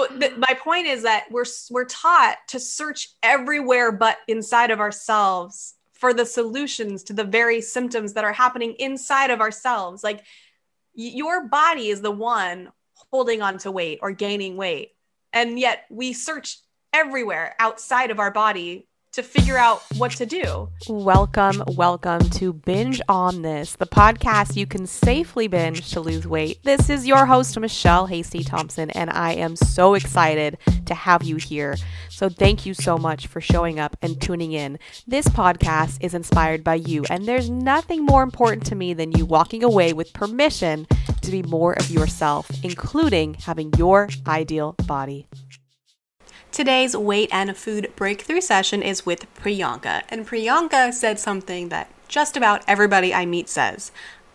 so th- my point is that we're we're taught to search everywhere but inside of ourselves for the solutions to the very symptoms that are happening inside of ourselves. Like y- your body is the one holding on to weight or gaining weight. And yet we search everywhere outside of our body to figure out what to do. Welcome, welcome to Binge on This, the podcast you can safely binge to lose weight. This is your host, Michelle Hasty Thompson, and I am so excited to have you here. So, thank you so much for showing up and tuning in. This podcast is inspired by you, and there's nothing more important to me than you walking away with permission to be more of yourself, including having your ideal body. Today's weight and food breakthrough session is with Priyanka, and Priyanka said something that just about everybody I meet says.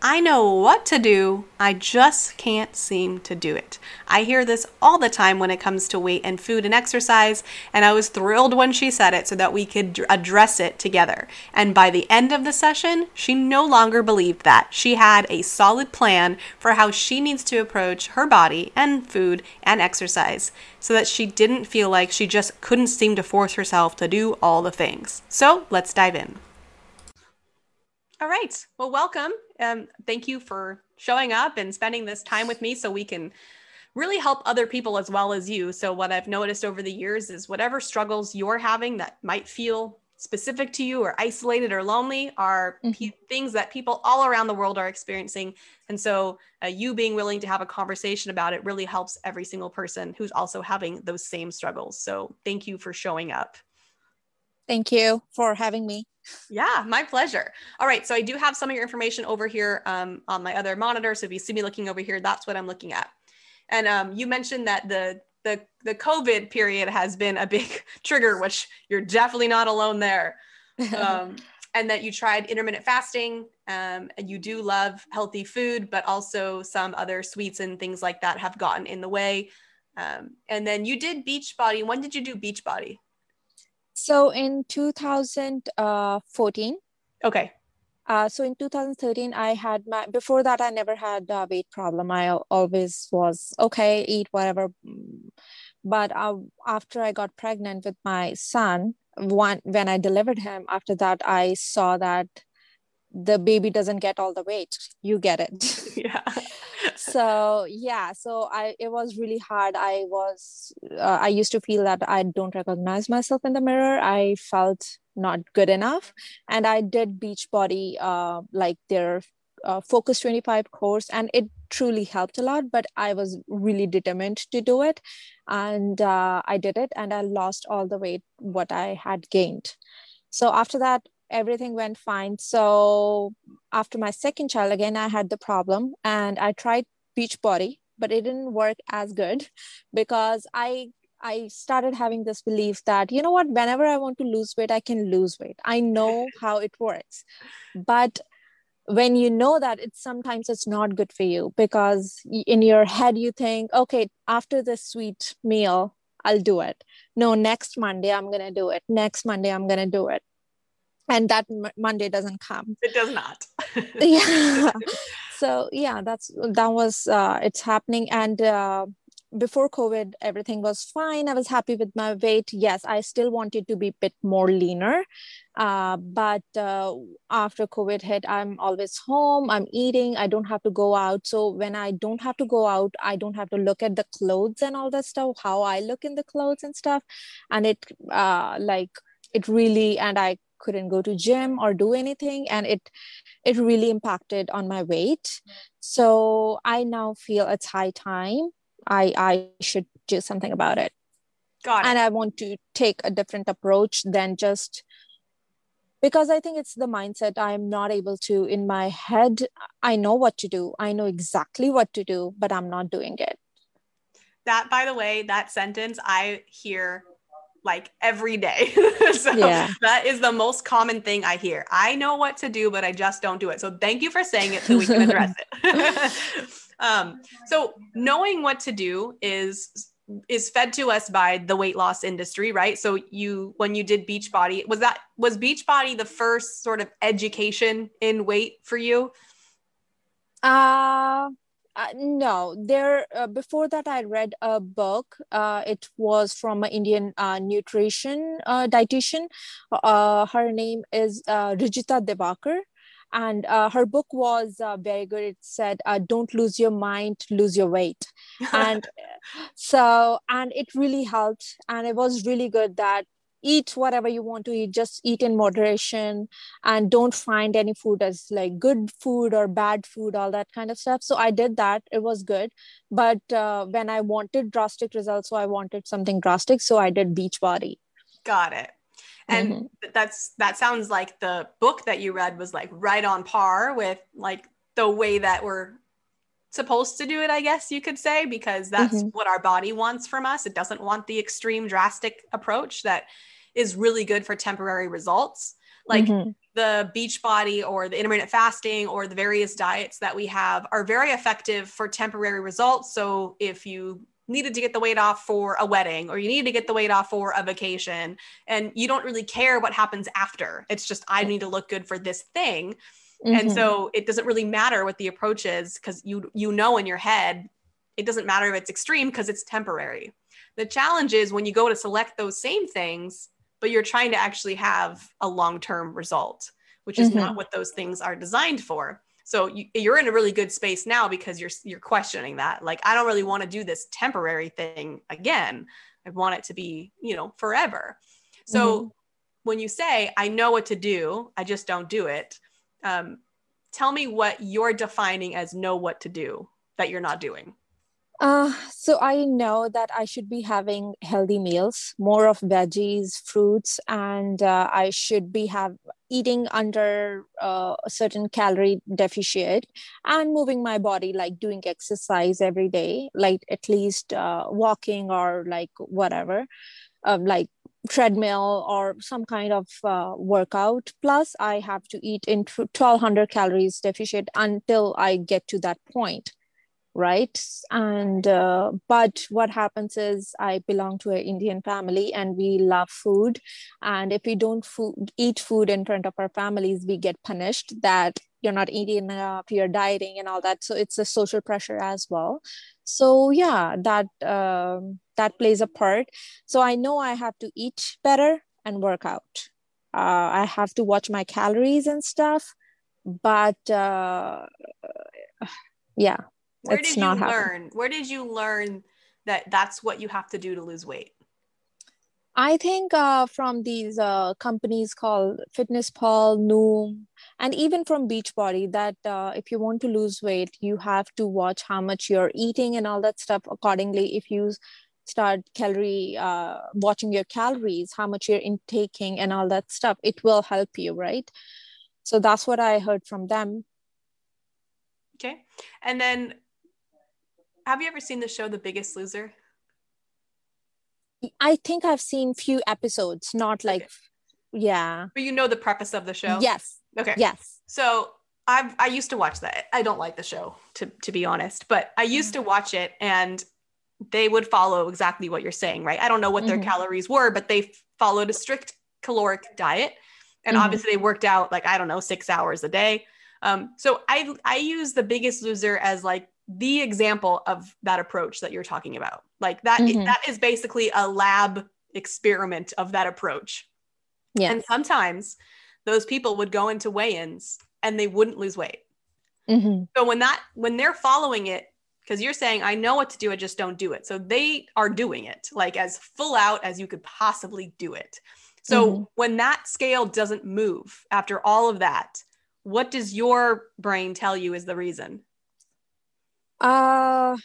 I know what to do, I just can't seem to do it. I hear this all the time when it comes to weight and food and exercise, and I was thrilled when she said it so that we could address it together. And by the end of the session, she no longer believed that. She had a solid plan for how she needs to approach her body and food and exercise so that she didn't feel like she just couldn't seem to force herself to do all the things. So let's dive in. All right. Well, welcome. Um, thank you for showing up and spending this time with me so we can really help other people as well as you. So, what I've noticed over the years is whatever struggles you're having that might feel specific to you or isolated or lonely are mm-hmm. p- things that people all around the world are experiencing. And so, uh, you being willing to have a conversation about it really helps every single person who's also having those same struggles. So, thank you for showing up. Thank you for having me. Yeah, my pleasure. All right. So I do have some of your information over here um, on my other monitor. So if you see me looking over here, that's what I'm looking at. And um, you mentioned that the the the COVID period has been a big trigger, which you're definitely not alone there. Um, and that you tried intermittent fasting. Um, and you do love healthy food, but also some other sweets and things like that have gotten in the way. Um, and then you did Beachbody. When did you do Beachbody? So in 2014. Okay. Uh, so in 2013, I had my, before that, I never had a weight problem. I always was okay, eat whatever. But uh, after I got pregnant with my son, one, when I delivered him, after that, I saw that the baby doesn't get all the weight you get it yeah so yeah so i it was really hard. I was uh, i used to feel that i don't recognize myself in the mirror. I felt not good enough. And i did beachbody uh, like their uh, focus 25 course and it truly helped a lot but i was really determined to do it. And uh, i did it and i lost all the weight what i had gained. So after that everything went fine. So after my second child, again, I had the problem and I tried Beachbody, but it didn't work as good because I I started having this belief that, you know what, whenever I want to lose weight, I can lose weight. I know how it works. But when you know that it's sometimes it's not good for you because in your head you think okay after this sweet meal i'll do it no next monday i'm going to do it next monday i'm going to do it and that m- monday doesn't come. It does not. Yeah. So yeah that's that was uh, it's happening. And uh, before covid everything was fine. I was happy with my weight. Yes i still wanted to be a bit more leaner. Uh, but uh, after covid hit i'm always home. I'm eating. I don't have to go out. So when i don't have to go out i don't have to look at the clothes and all that stuff how i look in the clothes and stuff. And it uh, like it really and i couldn't go to gym or do anything and it it really impacted on my weight. So i now feel it's high time i i should do something about it. Got it. and i want to take a different approach than just because i think it's the mindset i'm not able to in my head i know what to do. I know exactly what to do but i'm not doing it. That by the way that sentence i hear like every day. so yeah. that is the most common thing I hear. I know what to do, but I just don't do it. So thank you for saying it so we can address it. um, so knowing what to do is is fed to us by the weight loss industry, right? So you when you did Beachbody, was that was Beachbody the first sort of education in weight for you? Uh Uh, no, there. Uh, before that, I read a book. Uh, it was from an Indian uh, nutrition uh, dietitian. Uh, her name is Rujuta Diwekar, and her book was very good. It said, "Don't lose your mind, lose your weight," and so and it really helped, and it was really good that eat whatever you want to eat just eat in moderation and don't find any food as like good food or bad food all that kind of stuff. So i did that. It was good. But uh, when i wanted drastic results so i wanted something drastic. So i did beachbody got it. And mm-hmm. that's that sounds like the book that you read was like right on par with like the way that we're supposed to do it i guess you could say because that's mm-hmm. what our body wants from us it doesn't want the extreme drastic approach that is really good for temporary results. Like mm-hmm. the Beachbody or the intermittent fasting or the various diets that we have are very effective for temporary results. So if you needed to get the weight off for a wedding or you need to get the weight off for a vacation and you don't really care what happens after. It's just I need to look good for this thing. Mm-hmm. And so it doesn't really matter what the approach is cuz you you know in your head it doesn't matter if it's extreme because it's temporary. The challenge is when you go to select those same things but you're trying to actually have a long-term result which is mm-hmm. not what those things are designed for so you, are in a really good space now because you're you're questioning that like i don't really want to do this temporary thing again i want it to be you know forever so mm-hmm. when you say i know what to do i just don't do it um, tell me what you're defining as know what to do that you're not doing. Uh, so I know that I should be having healthy meals, more of veggies, fruits, and uh, I should be have eating under uh, a certain calorie deficit and moving my body, like doing exercise every day, like at least uh, walking or like whatever, um, like treadmill or some kind of uh, workout. Plus i have to eat in 1200 calories deficit until i get to that point right? And uh, but what happens is i belong to an indian family and we love food. And if we don't food, eat food in front of our families we get punished that you're not eating enough you're dieting and all that. So it's a social pressure as well. So yeah that um, that plays a part. So i know i have to eat better and work out. Uh, i have to watch my calories and stuff but uh, yeah where it's did you learn? Where did you learn that that's what you have to do to lose weight? I think uh, from these uh, companies called Fitness FitnessPal, Noom, and even from Beachbody, that uh, if you want to lose weight, you have to watch how much you're eating and all that stuff accordingly. If you start calorie uh, watching your calories, how much you're intaking, and all that stuff, it will help you, right? So that's what I heard from them. Okay, and then have you ever seen the show The Biggest Loser? I think I've seen few episodes, not like okay. yeah. But you know the preface of the show? Yes. Okay. Yes. So I've I used to watch that. I don't like the show to to be honest, but I used mm-hmm. to watch it and they would follow exactly what you're saying, right? I don't know what mm-hmm. their calories were, but they followed a strict caloric diet. And mm-hmm. obviously they worked out like I don't know, 6 hours a day. Um, so I I use the biggest loser as like the example of that approach that you're talking about. Like that mm-hmm. that is basically a lab experiment of that approach. Yeah. And sometimes those people would go into weigh-ins and they wouldn't lose weight. Mm-hmm. So when that when they're following it because you're saying I know what to do I just don't do it. So they are doing it like as full out as you could possibly do it. So mm-hmm. when that scale doesn't move after all of that, what does your brain tell you is the reason? Uh,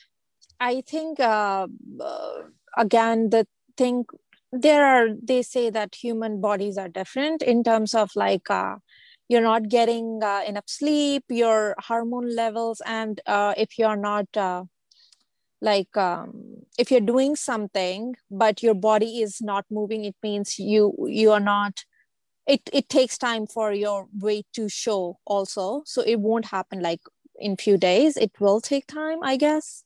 I think uh, uh, again the thing there are they say that human bodies are different in terms of like uh, you're not getting uh, enough sleep, your hormone levels, and uh, if you're not uh, like um, if you're doing something but your body is not moving, it means you you are not. It it takes time for your weight to show also, so it won't happen like in few days it will take time i guess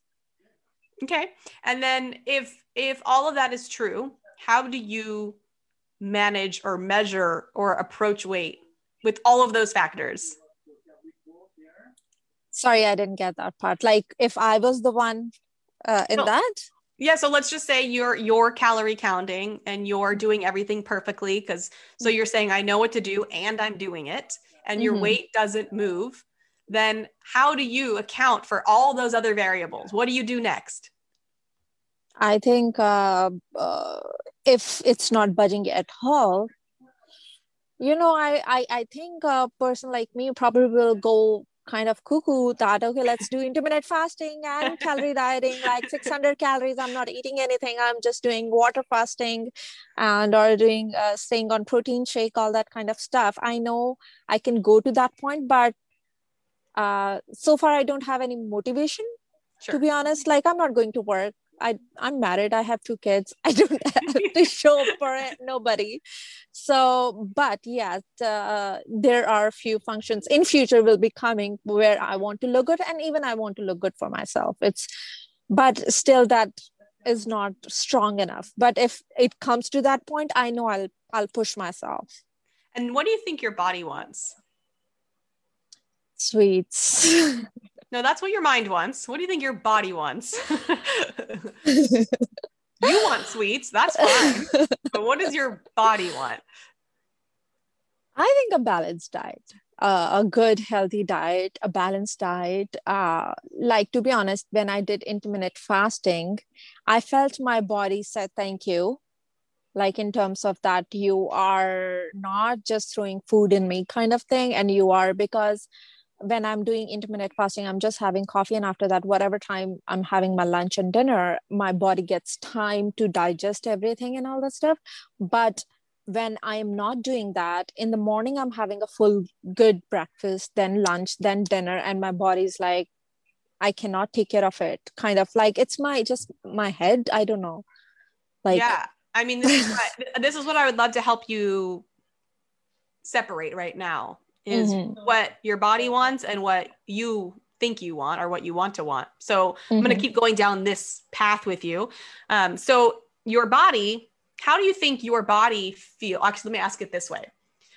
okay and then if if all of that is true how do you manage or measure or approach weight with all of those factors Sorry, I didn't get that part. Like if I was the one uh, in No. that. Yeah, so let's just say you're you're calorie counting and you're doing everything perfectly because so you're saying I know what to do and I'm doing it and your Mhm. weight doesn't move, then how do you account for all those other variables? What do you do next? I think uh, uh, if it's not budging at all, you know, I, I I think a person like me probably will go kind of cuckoo that okay, let's do intermittent fasting and calorie dieting, like 600 calories. I'm not eating anything. I'm just doing water fasting, and or doing uh, staying on protein shake, all that kind of stuff. I know I can go to that point, but uh, so far I don't have any motivation Sure. to be honest. Like i'm not going to work. I i'm married. I have two kids. I don't have to show up for it, nobody. So but yeah uh, there are a few functions in future will be coming where i want to look good and even i want to look good for myself. It's but still that is not strong enough. But if it comes to that point i know i'll i'll push myself. And what do you think your body wants? Sweets No, that's what your mind wants. What do you think your body wants? you want sweets, that's fine. But what does your body want? I think a balanced diet, uh, a good healthy diet, a balanced diet. Uh, like to be honest, when I did intermittent fasting, I felt my body said thank you. Like in terms of that, you are not just throwing food in me, kind of thing, and you are because when I'm doing intermittent fasting, I'm just having coffee, and after that, whatever time I'm having my lunch and dinner, my body gets time to digest everything and all that stuff. But when I am not doing that, in the morning, I'm having a full good breakfast, then lunch, then dinner, and my body's like, I cannot take care of it. Kind of like it's my just my head. I don't know. Like, yeah. I mean, this is what, this is what I would love to help you separate right now is Mhm. what your body wants and what you think you want or what you want to want. So I'm going to keep going down this path with you. Um, so your body, how do you think your body feel? Actually, let me ask it this way.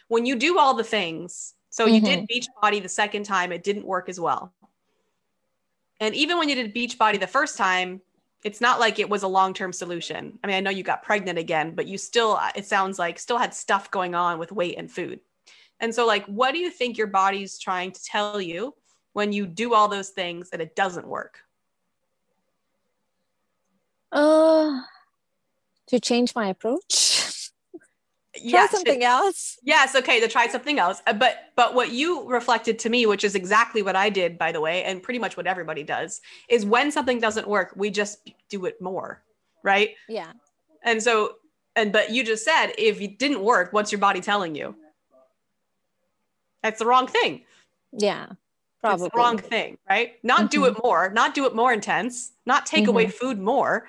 When you do all the things, so you did beach body the second time, it didn't work as well. And even when you did Beachbody the first time, it's not like it was a long-term solution. I mean, I know you got pregnant again, but you still it sounds like still had stuff going on with weight and food. And so like what do you think your body's trying to tell you when you do all those things and it doesn't work? uh, to change my approach, try something else. Yes, okay, to try something else. Uh, But but what you reflected to me, which is exactly what I did, by the way, and pretty much what everybody does, is when something doesn't work, we just do it more, right? Yeah. And so, and but you just said if it didn't work, what's your body telling you? That's the wrong thing. Yeah. It's Probably. the wrong thing, right? Not do mm-hmm. it more, not do it more intense, not take away mm-hmm. food more,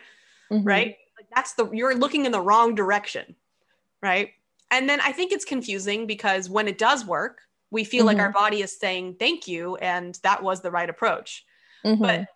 Mhm. right? Like that's the you're looking in the wrong direction, right? And then I think it's confusing because when it does work, we feel like our mm-hmm. body is saying thank you and that was the right approach. But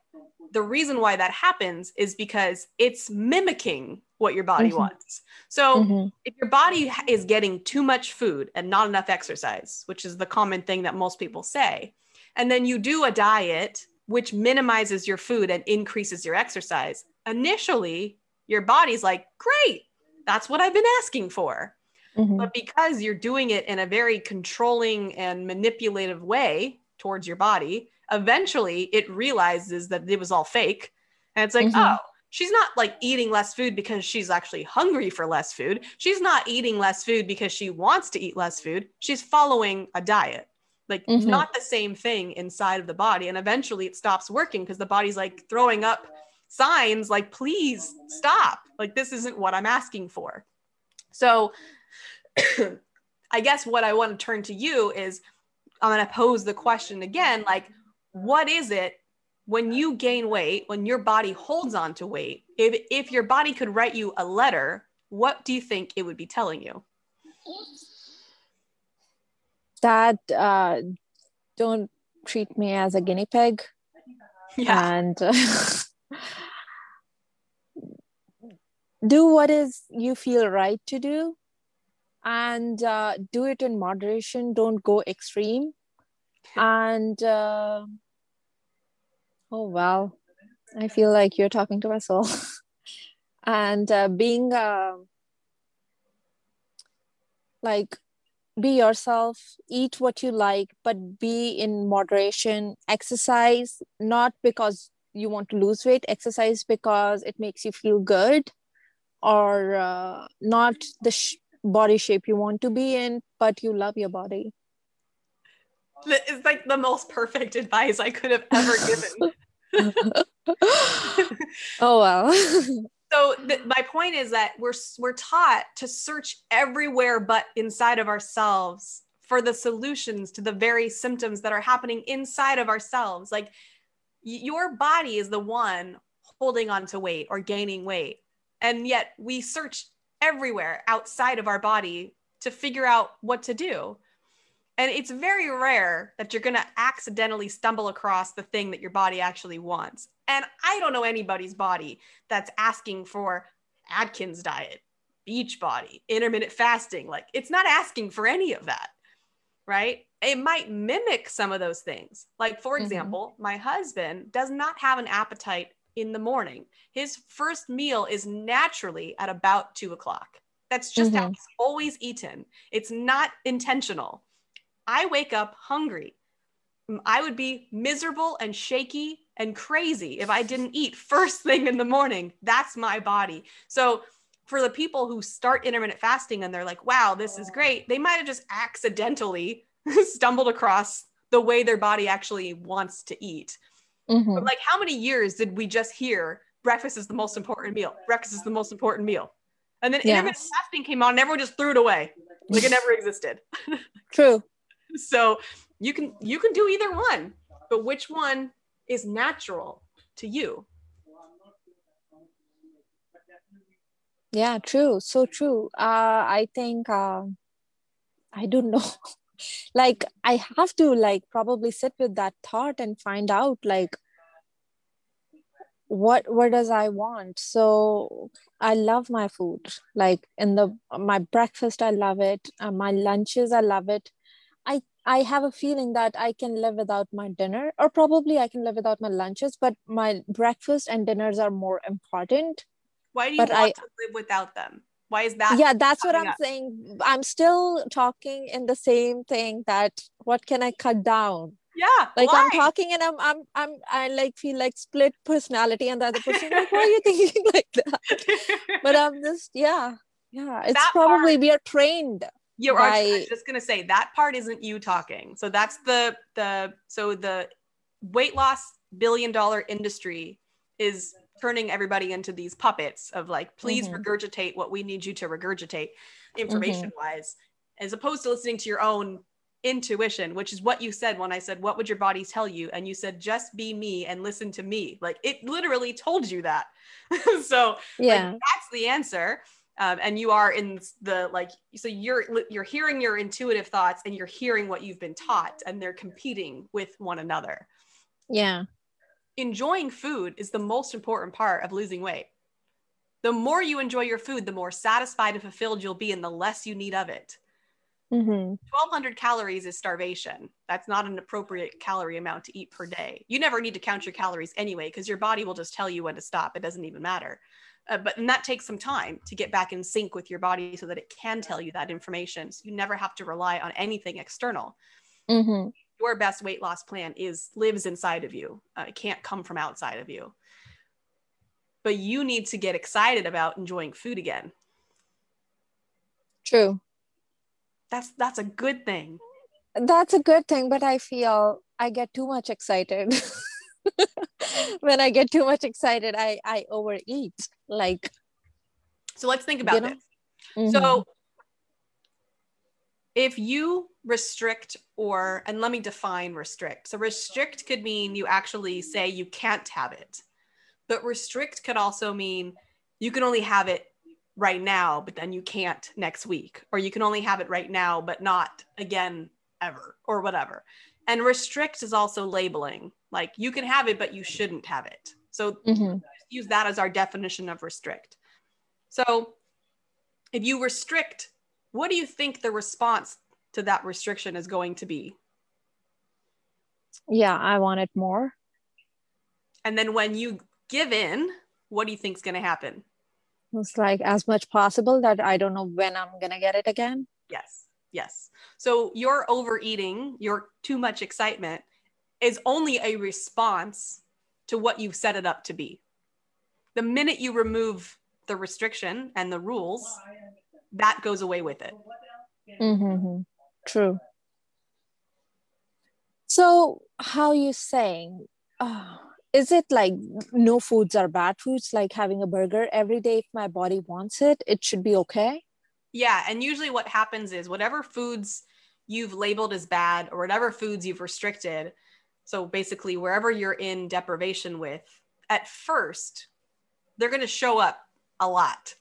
the reason why that happens is because it's mimicking what your body Mhm. wants. So Mhm. if your body is getting too much food and not enough exercise, which is the common thing that most people say, and then you do a diet which minimizes your food and increases your exercise, initially your body's like, great, that's what I've been asking for. Mhm. But because you're doing it in a very controlling and manipulative way towards your body, eventually it realizes that it was all fake. And it's like, Mhm. oh, she's not like eating less food because she's actually hungry for less food. She's not eating less food because she wants to eat less food. She's following a diet. Like, Mhm. not the same thing inside of the body. And eventually it stops working because the body's like throwing up signs like, please stop. Like, this isn't what I'm asking for. So, I guess what I want to turn to you is I'm going to pose the question again like, what is it when you gain weight, when your body holds on to weight? If, if your body could write you a letter, what do you think it would be telling you? that uh, don't treat me as a guinea pig Yeah. and uh, do what is you feel right to do and uh, do it in moderation don't go extreme and uh, Oh, wow. I feel like you're talking to my soul. and uh, being uh, like, be yourself, eat what you like, but be in moderation. Exercise, not because you want to lose weight, exercise because it makes you feel good, or uh, not the sh- body shape you want to be in, but you love your body. It's like the most perfect advice I could have ever given. oh wow. so th- my point is that we're we're taught to search everywhere but inside of ourselves for the solutions to the very symptoms that are happening inside of ourselves. Like y- your body is the one holding on to weight or gaining weight. And yet we search everywhere outside of our body to figure out what to do. And it's very rare that you're going to accidentally stumble across the thing that your body actually wants. And I don't know anybody's body that's asking for Atkins diet, Beachbody, intermittent fasting. Like it's not asking for any of that, right? It might mimic some of those things. Like, for mm-hmm. example, mm-hmm. my husband does not have an appetite in the morning. His first meal is naturally at about two o'clock. That's just mm-hmm. how he's always eaten. It's not intentional. I wake up hungry. I would be miserable and shaky and crazy if I didn't eat first thing in the morning. That's my body. So, for the people who start intermittent fasting and they're like, wow, this is great, they might have just accidentally stumbled across the way their body actually wants to eat. Mm-hmm. But like, how many years did we just hear breakfast is the most important meal? Breakfast is the most important meal. And then yes. intermittent fasting came out and everyone just threw it away like it never existed. True. So you can you can do either one, but which one is natural to you? Yeah, true. So true. Uh, I think uh, I don't know. like I have to like probably sit with that thought and find out like what what does i want so i love my food like in the my breakfast i love it uh, my lunches i love it i have a feeling that i can live without my dinner or probably i can live without my lunches but my breakfast and dinners are more important. Why do you but want I, to live without them? Why is that yeah that's what i'm up? saying. I'm still talking in the same thing that what can i cut down? Yeah like why? i'm talking and i'm i'm i'm i like feel like split personality and the other person like why are you thinking like that? But i'm just yeah yeah. It's that probably part, we are trained you're by... just gonna say that part isn't you talking so that's the the so the weight loss billion dollar industry is turning everybody into these puppets of like please mm-hmm. regurgitate what we need you to regurgitate information wise mm-hmm. as opposed to listening to your own intuition, which is what you said when I said, What would your body tell you? And you said, Just be me and listen to me. Like it literally told you that. so, yeah, like, that's the answer. Um, and you are in the like so you're you're hearing your intuitive thoughts and you're hearing what you've been taught and they're competing with one another yeah enjoying food is the most important part of losing weight the more you enjoy your food the more satisfied and fulfilled you'll be and the less you need of it Mm-hmm. 1200 calories is starvation. That's not an appropriate calorie amount to eat per day. You never need to count your calories anyway, because your body will just tell you when to stop. It doesn't even matter. Uh, but and that takes some time to get back in sync with your body so that it can tell you that information. So you never have to rely on anything external. Mm-hmm. Your best weight loss plan is lives inside of you. Uh, it can't come from outside of you. But you need to get excited about enjoying food again. True that's that's a good thing that's a good thing but i feel i get too much excited when i get too much excited i i overeat like so let's think about you know? this mm-hmm. so if you restrict or and let me define restrict so restrict could mean you actually say you can't have it but restrict could also mean you can only have it right now, but then you can't next week, or you can only have it right now, but not again ever, or whatever. And restrict is also labeling, like you can have it, but you shouldn't have it. So mm-hmm. use that as our definition of restrict. So if you restrict, what do you think the response to that restriction is going to be? Yeah, I want it more. And then when you give in, what do you think's going to happen? It's like as much possible that I don't know when I'm gonna get it again. Yes. Yes. So your overeating, your too much excitement is only a response to what you've set it up to be. The minute you remove the restriction and the rules, that goes away with it. Mm-hmm. True. So, how you saying? Uh, is it like no foods are bad foods? Like having a burger every day, if my body wants it, it should be okay. Yeah, and usually what happens is whatever foods you've labeled as bad or whatever foods you've restricted. So basically, wherever you're in deprivation with, at first, they're going to show up a lot,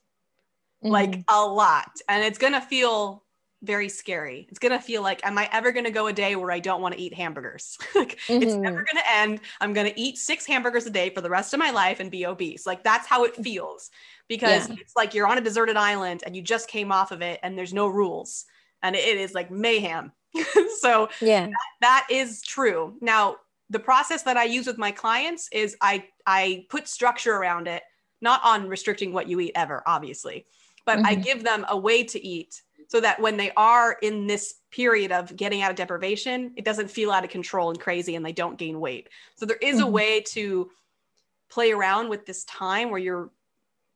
mm-hmm. like a lot, and it's going to feel very scary. It's gonna feel like, am I ever gonna go a day where I don't want to eat hamburgers? like mm-hmm. it's never gonna end. I'm gonna eat six hamburgers a day for the rest of my life and be obese. Like that's how it feels because yeah. it's like you're on a deserted island and you just came off of it and there's no rules and it is like mayhem. so yeah, that, that is true. Now the process that I use with my clients is I I put structure around it, not on restricting what you eat ever, obviously, but mm-hmm. I give them a way to eat so that when they are in this period of getting out of deprivation, it doesn't feel out of control and crazy and they don't gain weight. So there is mm-hmm. a way to play around with this time where you're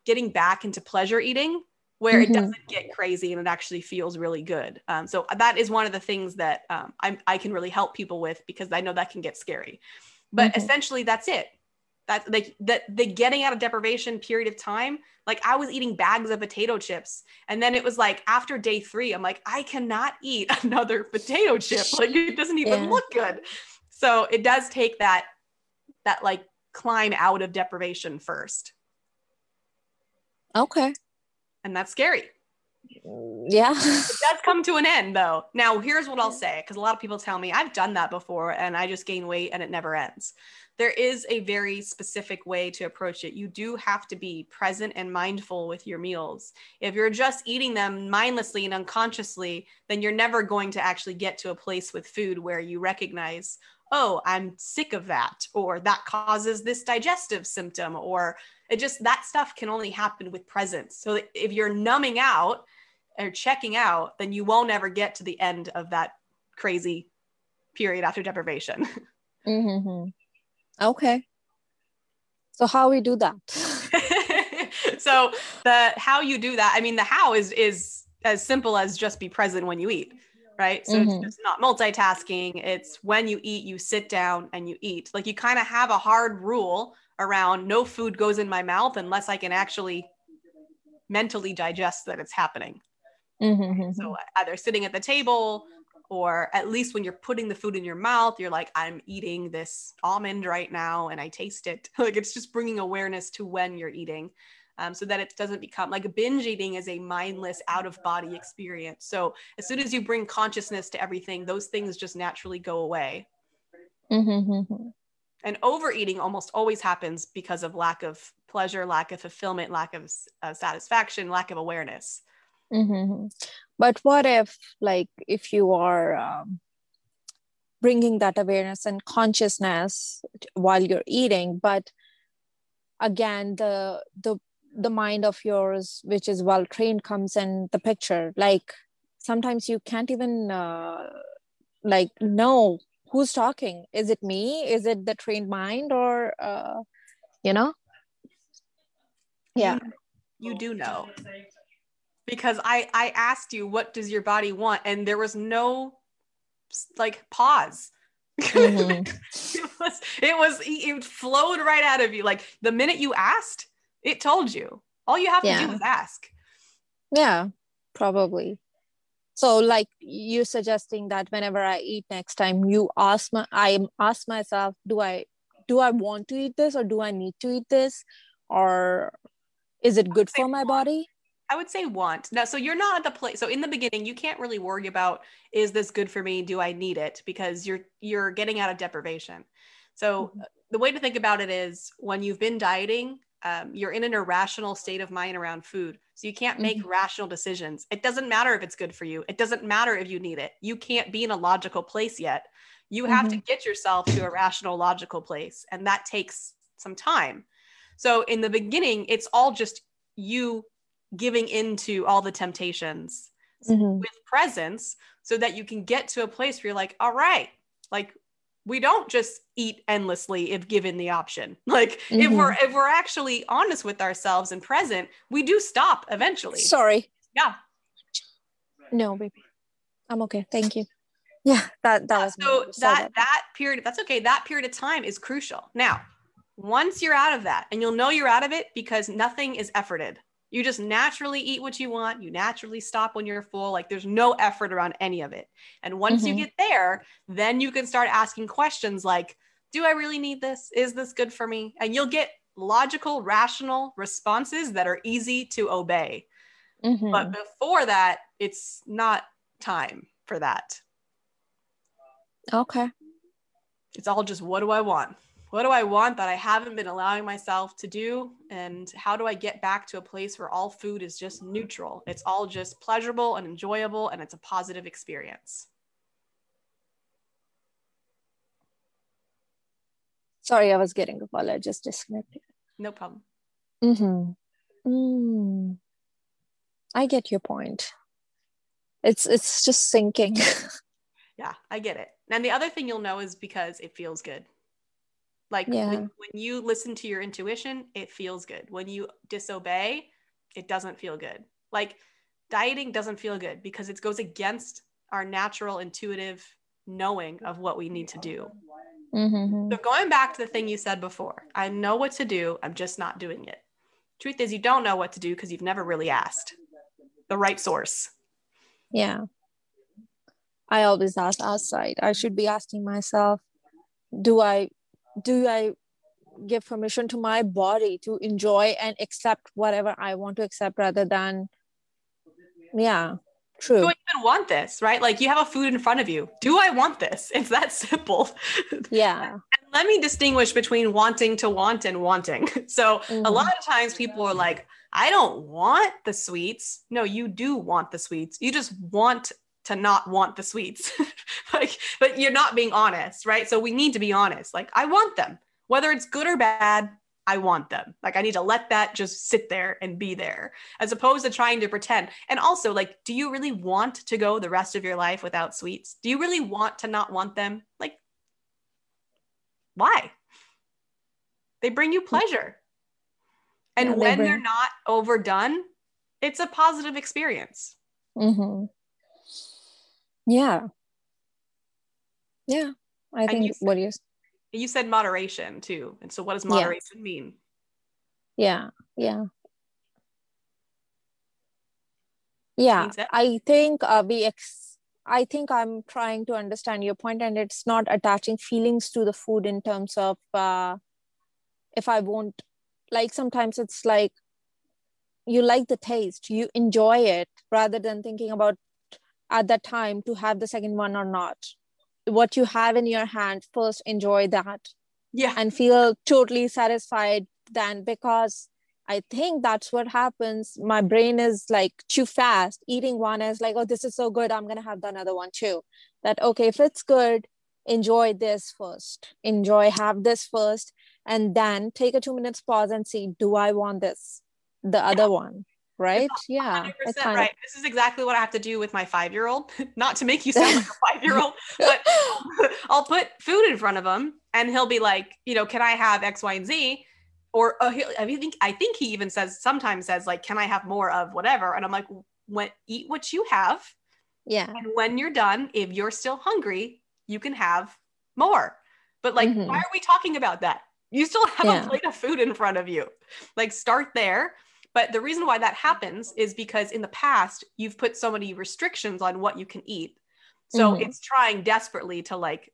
getting back into pleasure eating where mm-hmm. it doesn't get crazy and it actually feels really good. Um, so that is one of the things that um, i can really help people with because I know that can get scary. But mm-hmm. essentially, that's it that like that the getting out of deprivation period of time like i was eating bags of potato chips and then it was like after day three i'm like i cannot eat another potato chip like it doesn't even yeah. look good so it does take that that like climb out of deprivation first okay and that's scary yeah it does come to an end though now here's what i'll say because a lot of people tell me i've done that before and i just gain weight and it never ends there is a very specific way to approach it. You do have to be present and mindful with your meals. If you're just eating them mindlessly and unconsciously, then you're never going to actually get to a place with food where you recognize, oh, I'm sick of that, or that causes this digestive symptom, or it just that stuff can only happen with presence. So if you're numbing out or checking out, then you won't ever get to the end of that crazy period after deprivation. Mm-hmm. Okay. So how we do that? so the how you do that, I mean the how is is as simple as just be present when you eat, right? So mm-hmm. it's not multitasking. It's when you eat, you sit down and you eat. Like you kind of have a hard rule around no food goes in my mouth unless I can actually mentally digest that it's happening. Mm-hmm. So either sitting at the table, or at least when you're putting the food in your mouth you're like i'm eating this almond right now and i taste it like it's just bringing awareness to when you're eating um, so that it doesn't become like binge eating is a mindless out of body experience so as soon as you bring consciousness to everything those things just naturally go away mm-hmm. And overeating almost always happens because of lack of pleasure lack of fulfillment lack of uh, satisfaction lack of awareness Mm-hmm. But what if, like, if you are um, bringing that awareness and consciousness while you're eating, but again, the the the mind of yours, which is well trained, comes in the picture. Like sometimes you can't even uh, like know who's talking. Is it me? Is it the trained mind, or uh, you know? Yeah, you, you do know because I I asked you what does your body want and there was no like pause. Mm-hmm. it was it was it flowed right out of you like the minute you asked it told you. All you have yeah. to do is ask. Yeah, probably. So like you're suggesting that whenever I eat next time you ask my I ask myself do I do I want to eat this or do I need to eat this or is it good for my body? I would say want. Now, so you're not at the place. So in the beginning, you can't really worry about is this good for me? Do I need it? Because you're you're getting out of deprivation. So mm-hmm. the way to think about it is when you've been dieting, um, you're in an irrational state of mind around food. So you can't make mm-hmm. rational decisions. It doesn't matter if it's good for you. It doesn't matter if you need it. You can't be in a logical place yet. You have mm-hmm. to get yourself to a rational, logical place, and that takes some time. So in the beginning, it's all just you giving into all the temptations Mhm. with presence so that you can get to a place where you're like, all right, like we don't just eat endlessly if given the option. Like if we're mm-hmm. if we're actually honest with ourselves and present, we do stop eventually. Sorry. yeah. No, baby. I'm okay. Thank you. Yeah, that that was so saw that that period that's okay that period of time is crucial now once you're out of that and you'll know you're out of it because nothing is efforted you just naturally eat what you want you naturally stop when you're full like there's no effort around any of it and once you Mhm. get there then you can start asking questions like do i really need this is this good for me and you'll get logical rational responses that are easy to obey Mhm. but before that it's not time for that okay. it's all just what do I want? What do I want that I haven't been allowing myself to do? And how do I get back to a place where all food is just neutral? It's all just pleasurable and enjoyable and it's a positive experience. Sorry, I was getting a call. I just disconnected. No problem. Mm-hmm. Mm. I get your point. It's it's just sinking. Yeah, I get it. And the other thing you'll know is because it feels good. Like Yeah. when, when you listen to your intuition, it feels good. When you disobey, it doesn't feel good. Like dieting doesn't feel good because it goes against our natural intuitive knowing of what we need to do. mm-hmm. So going back to the thing you said before, I know what to do, I'm just not doing it. Truth is you don't know what to do because you've never really asked the right source. Yeah. I always ask outside. I should be asking myself, do I do I give permission to my body to enjoy and accept whatever I want to accept rather than yeah, true. Do I even want this, right? Like you have a food in front of you. Do I want this? It's that simple. Yeah. let me distinguish between wanting to want and wanting. So a Mhm. lot of times people are like, I don't want the sweets. No, you do want the sweets. You just want to not want the sweets. like, but you're not being honest, right? So we need to be honest. Like, I want them. Whether it's good or bad, I want them. Like, I need to let that just sit there and be there, as opposed to trying to pretend. And also, like, do you really want to go the rest of your life without sweets? Do you really want to not want them? Like, why? They bring you pleasure. And Yeah, they when bring- they're not overdone, it's a positive experience. Mm-hmm. Yeah. Yeah. I think you what you You said moderation too. And so, what does moderation mean? yeah yeah yeah i think uh, we ex- i think i'm trying to understand your point and it's not attaching feelings to the food in terms of uh, if i won't like sometimes it's like you like the taste you enjoy it rather than thinking about at that time to have the second one or not what you have in your hand first enjoy that Yeah. and feel totally satisfied then because I think that's what happens. My brain is like too fast. Eating one is like, oh, this is so good. I'm gonna have the another one too. That okay, if it's good, enjoy this first. Enjoy, have this first, and then take a two minutes pause and see, do I want this? The other one, right? Yeah. 100% it kind of- right. This is exactly what I have to do with my five year old. Not to make you sound like a five year old, but I'll put food in front of him and he'll be like, you know, can I have X, Y, and Z? Or uh, I think I think he even says sometimes says like, can I have more of whatever? And I'm like, when eat what you have, yeah. and when you're done, if you're still hungry, you can have more. But like, Mhm. why are we talking about that? You still have Yeah. a plate of food in front of you. Like, start there. But the reason why that happens is because in the past, you've put so many restrictions on what you can eat. So Mhm. it's trying desperately to like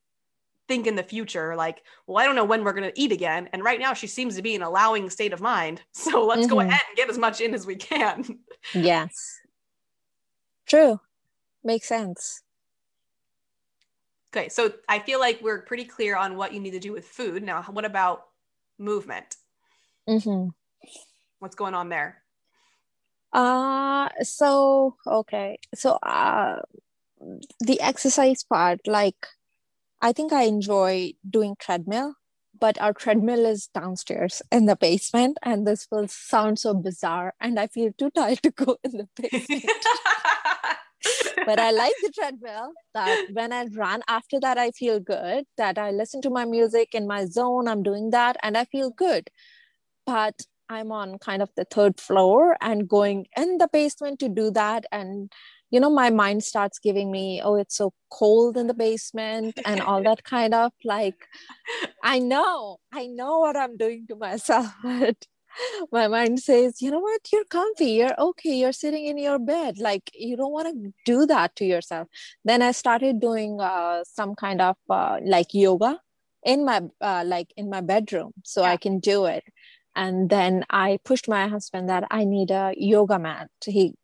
think in the future, like, well, I don't know when we're going to eat again. And right now, she seems to be in an allowing state of mind. So let's go Mhm. ahead and get as much in as we can. Yes. True. Makes sense. Okay, so I feel like we're pretty clear on what you need to do with food. Now, what about movement? Mm-hmm. What's going on there? Uh, so okay. So uh the exercise part, like I think I enjoy doing treadmill, but our treadmill is downstairs in the basement and this will sound so bizarre and i feel too tired to go in the basement but i like the treadmill that when i run after that i feel good that i listen to my music in my zone i'm doing that and i feel good but i'm on kind of the third floor and going in the basement to do that. And you know my mind starts giving me oh it's so cold in the basement and all that kind of like i know i know what i'm doing to myself but my mind says you know what? You're comfy. You're okay. You're sitting in your bed. Like you don't want to do that to yourself. Then i started doing uh, some kind of uh, like yoga in my uh, like in my bedroom so yeah. i can do it and then i pushed my husband that i need a yoga mat. He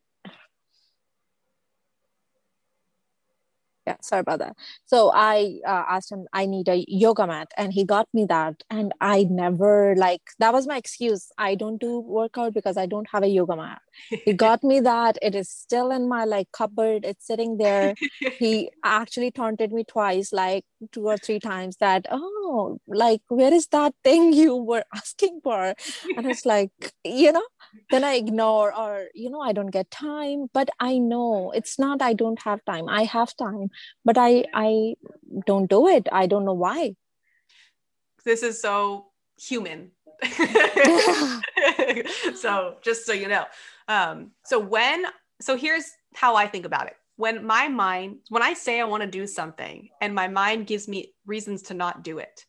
yeah sorry about that. So i uh, asked him i need a yoga mat. And he got me that. And i never like that was my excuse. I don't do workout because i don't have a yoga mat. He got me that. It is still in my like cupboard. It's sitting there. He actually taunted me twice like two or three times that oh like where is that thing you were asking for? And it's like you know then i ignore or you know i don't get time but i know it's not i don't have time. I have time but i i don't do it. I don't know why. This is so human. So just so you know. Um so when so here's how i think about it when my mind when i say i want to do something and my mind gives me reasons to not do it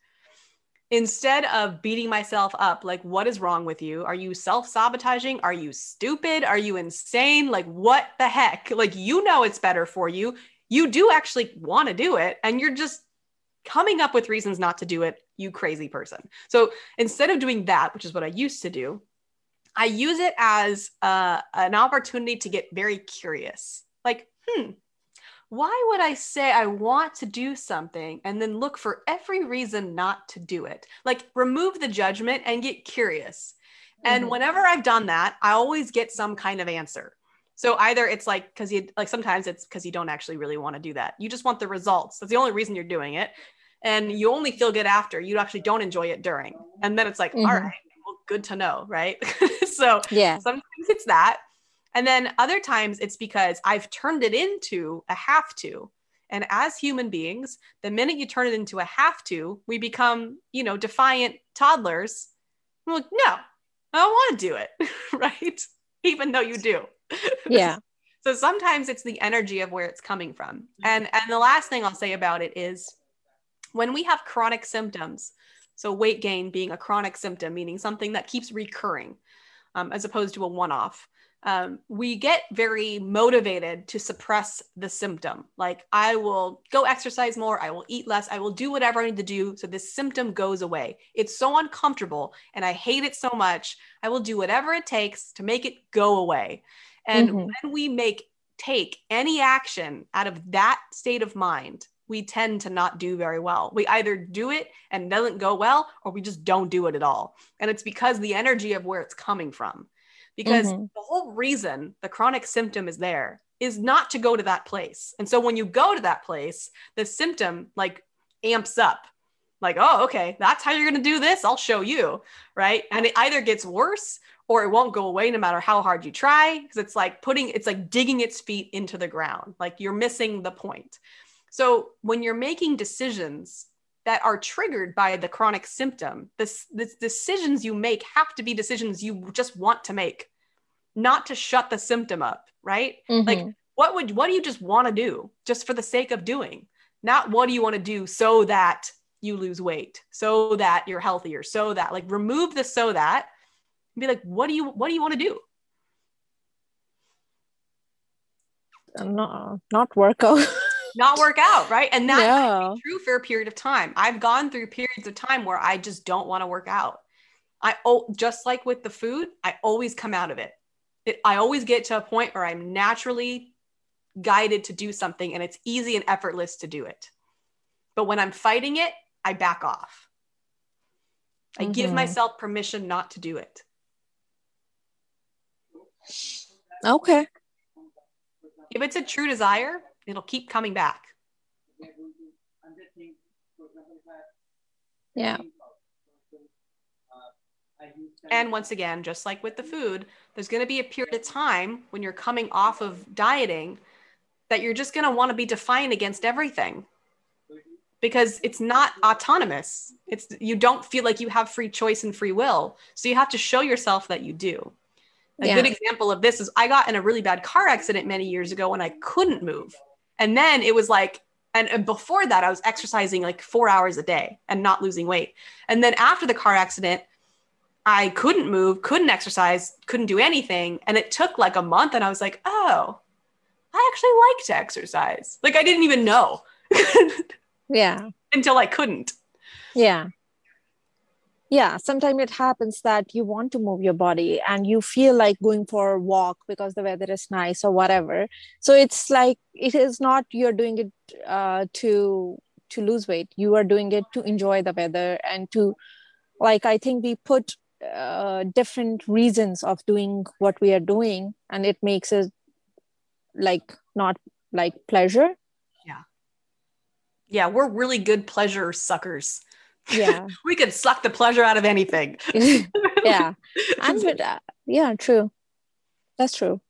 instead of beating myself up like what is wrong with you? Are you self-sabotaging? Are you stupid? Are you insane? Like what the heck? Like you know it's better for you. You do actually want to do it and you're just coming up with reasons not to do it you crazy person. So instead of doing that which is what i used to do i use it as uh, an opportunity to get very curious. Like hmm why would I say I want to do something and then look for every reason not to do it? Like remove the judgment and get curious. Mm-hmm. And whenever I've done that, I always get some kind of answer. So either it's like because you like sometimes it's because you don't actually really want to do that. You just want the results. That's the only reason you're doing it. And you only feel good after. You actually don't enjoy it during. And then it's like, mm-hmm. all right, well, good to know, right? so yeah, sometimes it's that. And then other times it's because I've turned it into a have to. And as human beings, the minute you turn it into a have to, we become, you know, defiant toddlers. I'm like, no, I don't want to do it. right. Even though you do. Yeah. so sometimes it's the energy of where it's coming from. And and the last thing I'll say about it is when we have chronic symptoms, so weight gain being a chronic symptom, meaning something that keeps recurring, um, as opposed to a one-off um, we get very motivated to suppress the symptom. Like, I will go exercise more, I will eat less, I will do whatever I need to do so this symptom goes away. It's so uncomfortable and I hate it so much. I will do whatever it takes to make it go away. And mm-hmm. when we make take any action out of that state of mind, we tend to not do very well. We either do it and doesn't go well, or we just don't do it at all. And it's because the energy of where it's coming from because mm-hmm. the whole reason the chronic symptom is there is not to go to that place. And so when you go to that place, the symptom like amps up. Like, oh, okay, that's how you're going to do this. I'll show you. Right. And it either gets worse or it won't go away no matter how hard you try. Cause it's like putting, it's like digging its feet into the ground. Like you're missing the point. So when you're making decisions that are triggered by the chronic symptom. This, the decisions you make have to be decisions you just want to make, not to shut the symptom up, right? Mm-hmm. Like what would what do you just want to do just for the sake of doing? Not what do you want to do so that you lose weight, so that you're healthier, so that like remove the so that be like what do you what do you want to do? No, Not work out. not work out, right? And that yeah. true for a period of time. I've gone through periods of time where I just don't want to work out. I oh, just like with the food, I always come out of it. It. I always get to a point where I'm naturally guided to do something and it's easy and effortless to do it. But when I'm fighting it, I back off. I mm-hmm. give myself permission not to do it. Okay. If it's a true desire, it'll keep coming back. Yeah. And once again, just like with the food, there's going to be a period of time when you're coming off of dieting that you're just going to want to be defiant against everything because it's not autonomous. It's you don't feel like you have free choice and free will. So you have to show yourself that you do. A yeah. good example of this is I got in a really bad car accident many years ago when I couldn't move. And then it was like and, and before that I was exercising like 4 hours a day and not losing weight. And then after the car accident I couldn't move, couldn't exercise, couldn't do anything. And it took like a month. And I was like, oh, I actually like to exercise. Like I didn't even know. yeah. Until I couldn't. Yeah. Yeah. Sometimes it happens that you want to move your body and you feel like going for a walk because the weather is nice or whatever. So it's like it is not you're doing it uh, to to lose weight. You are doing it to enjoy the weather and to like I think we put uh, different reasons of doing what we are doing and it makes it like not like pleasure. Yeah. Yeah we're really good pleasure suckers. Yeah. We could suck the pleasure out of anything. Yeah. And uh, yeah true. That's true.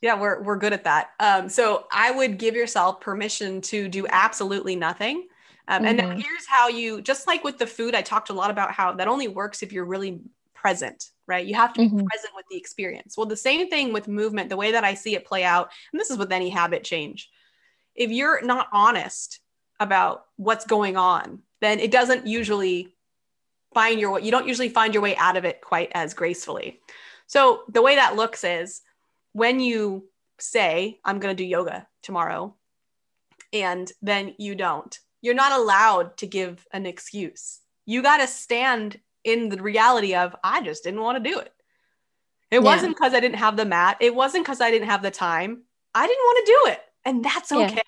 Yeah we're, we're good at that. Um, so i would give yourself permission to do absolutely nothing um, mm-hmm. And here's how you, just like with the food, I talked a lot about how that only works if you're really present, right? You have to be mm-hmm. present with the experience. Well, the same thing with movement, the way that I see it play out, and this is with any habit change. If you're not honest about what's going on, then it doesn't usually find your way, you don't usually find your way out of it quite as gracefully. So the way that looks is when you say, I'm going to do yoga tomorrow, and then you don't you're not allowed to give an excuse. You got to stand in the reality of, I just didn't want to do it. It yeah. wasn't because I didn't have the mat. It wasn't because I didn't have the time. I didn't want to do it. And that's okay.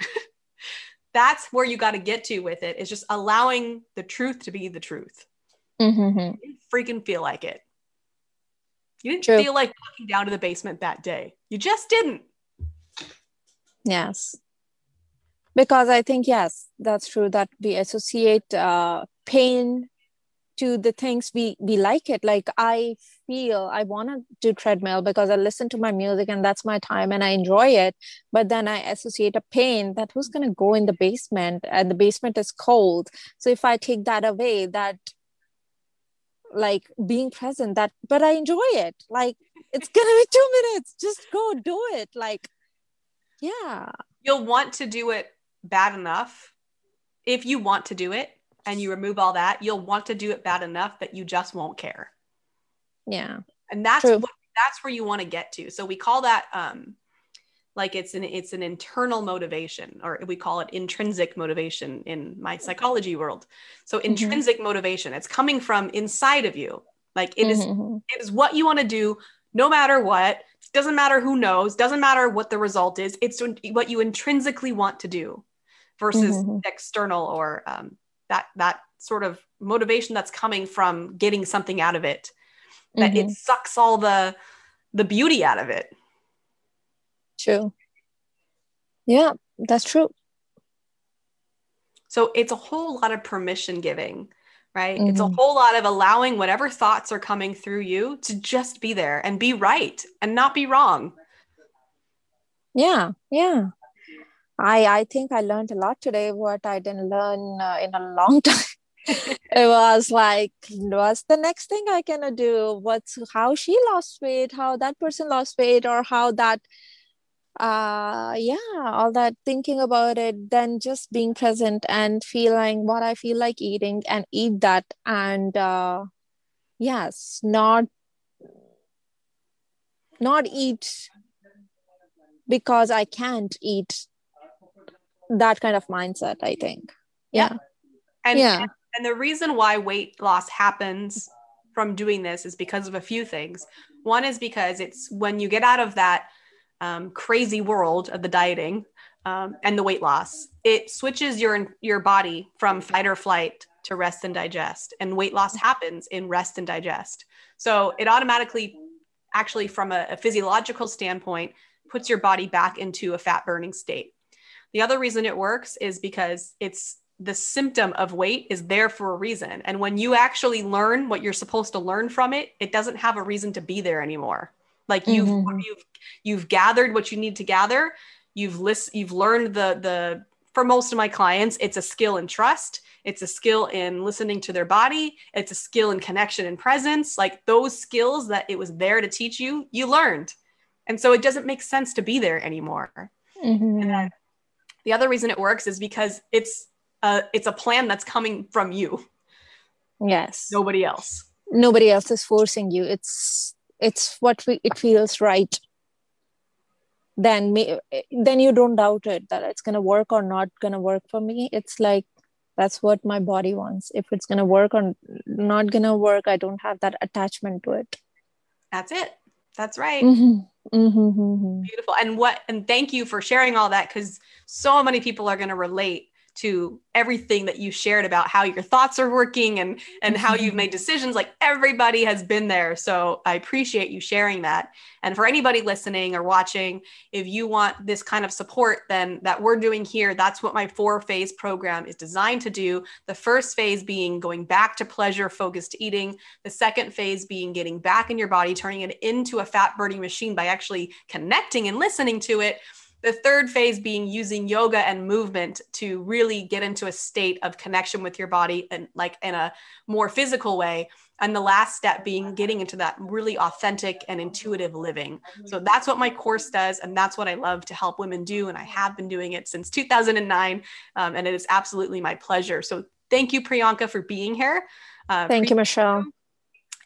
Yeah. that's where you got to get to with it is just allowing the truth to be the truth. Mm-hmm. freaking feel like it. You didn't True. feel like walking down to the basement that day. You just didn't. Yes because i think yes that's true that we associate uh, pain to the things we we like it. Like i feel i want to do treadmill because i listen to my music and that's my time and i enjoy it. But then i associate a pain that who's going to go in the basement and the basement is cold. So if i take that away that like being present that but i enjoy it. Like it's gonna be two minutes. Just go do it. Like yeah. You'll want to do it bad enough if you want to do it and you remove all that you'll want to do it bad enough that you just won't care yeah and that's True. what that's where you want to get to so we call that um like it's an it's an internal motivation or we call it intrinsic motivation in my psychology world so mm-hmm. intrinsic mm-hmm. motivation it's coming from inside of you like it mm-hmm. is, it is what you want to do no matter what doesn't matter who knows doesn't matter what the result is it's what you intrinsically want to do versus mm-hmm. external or um, that that sort of motivation that's coming from getting something out of it that mm-hmm. it sucks all the the beauty out of it true yeah that's true so it's a whole lot of permission giving right mm-hmm. it's a mm-hmm. whole lot of allowing whatever thoughts are coming through you to just be there and be right and not be wrong yeah yeah I I think I learned a lot today. What I didn't learn uh, in a long time. it was like, what's the next thing I can do? What's how she lost weight? How that person lost weight? Or how that uh yeah all that thinking about it then just being present and feeling what i feel like eating and eat that and uh yes not not eat because i can't eat that kind of mindset i think. Yeah, and yeah. and the reason why weight loss happens from doing this is because of a few things. One is because it's when you get out of that um, crazy world of the dieting um, and the weight loss it switches your your body from fight or flight to rest and digest. And weight loss happens in rest and digest. So it automatically actually from a, a physiological standpoint puts your body back into a fat burning state the other reason it works is because it's the symptom of weight is there for a reason. And when you actually learn what you're supposed to learn from it, it doesn't have a reason to be there anymore. Like you've mm-hmm. you've you've gathered what you need to gather. You've list you've learned the the for most of my clients, it's a skill in trust. It's a skill in listening to their body. It's a skill in connection and presence. Like those skills that it was there to teach you, you learned. And so it doesn't make sense to be there anymore. Mm-hmm. The other reason it works is because it's a, it's a plan that's coming from you. Yes. Nobody else. Nobody else is forcing you. It's it's what we, it feels right then me, then you don't doubt it that it's going to work or not going to work for me it's like that's what my body wants if it's going to work or not going to work i don't have that attachment to it that's it that's right mm-hmm. Mm-hmm. mm-hmm. beautiful and what and thank you for sharing all that because so many people are going to relate to everything that you shared about how your thoughts are working and and how you've mm-hmm. made decisions like everybody has been there. So i appreciate you sharing that. And for anybody listening or watching if you want this kind of support then that we're doing here that's what my four phase program is designed to do. The first phase being going back to pleasure focused eating. The second phase being getting back in your body turning it into a fat burning machine by actually connecting and listening to it the third phase being using yoga and movement to really get into a state of connection with your body and like in a more physical way. And the last step being getting into that really authentic and intuitive living. So that's what my course does and that's what i love to help women do and i have been doing it since 2009 um, and it is absolutely my pleasure. So thank you priyanka for being here. Uh, thank you michelle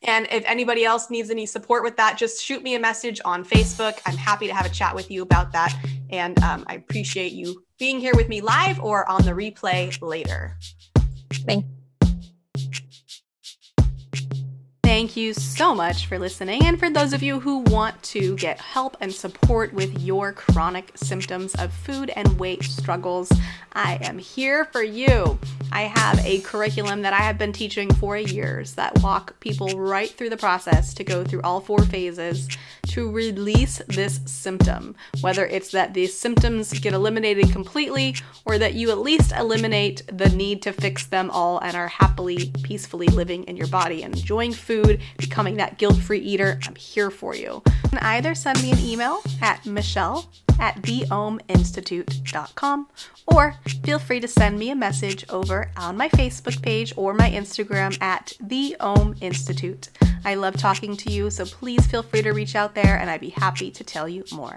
and if anybody else needs any support with that, just shoot me a message on Facebook. I'm happy to have a chat with you about that. And um, I appreciate you being here with me live or on the replay later. Thank Thank you so much for listening. And for those of you who want to get help and support with your chronic symptoms of food and weight struggles, I am here for you. I have a curriculum that I have been teaching for years that walk people right through the process to go through all four phases to release this symptom, whether it's that these symptoms get eliminated completely or that you at least eliminate the need to fix them all and are happily, peacefully living in your body and enjoying food, becoming that guilt free eater. I'm here for you. You can either send me an email at michelle at theominstitute.com or feel free to send me a message over on my Facebook page or my Instagram at the Om Institute. I love talking to you, so please feel free to reach out there and I'd be happy to tell you more.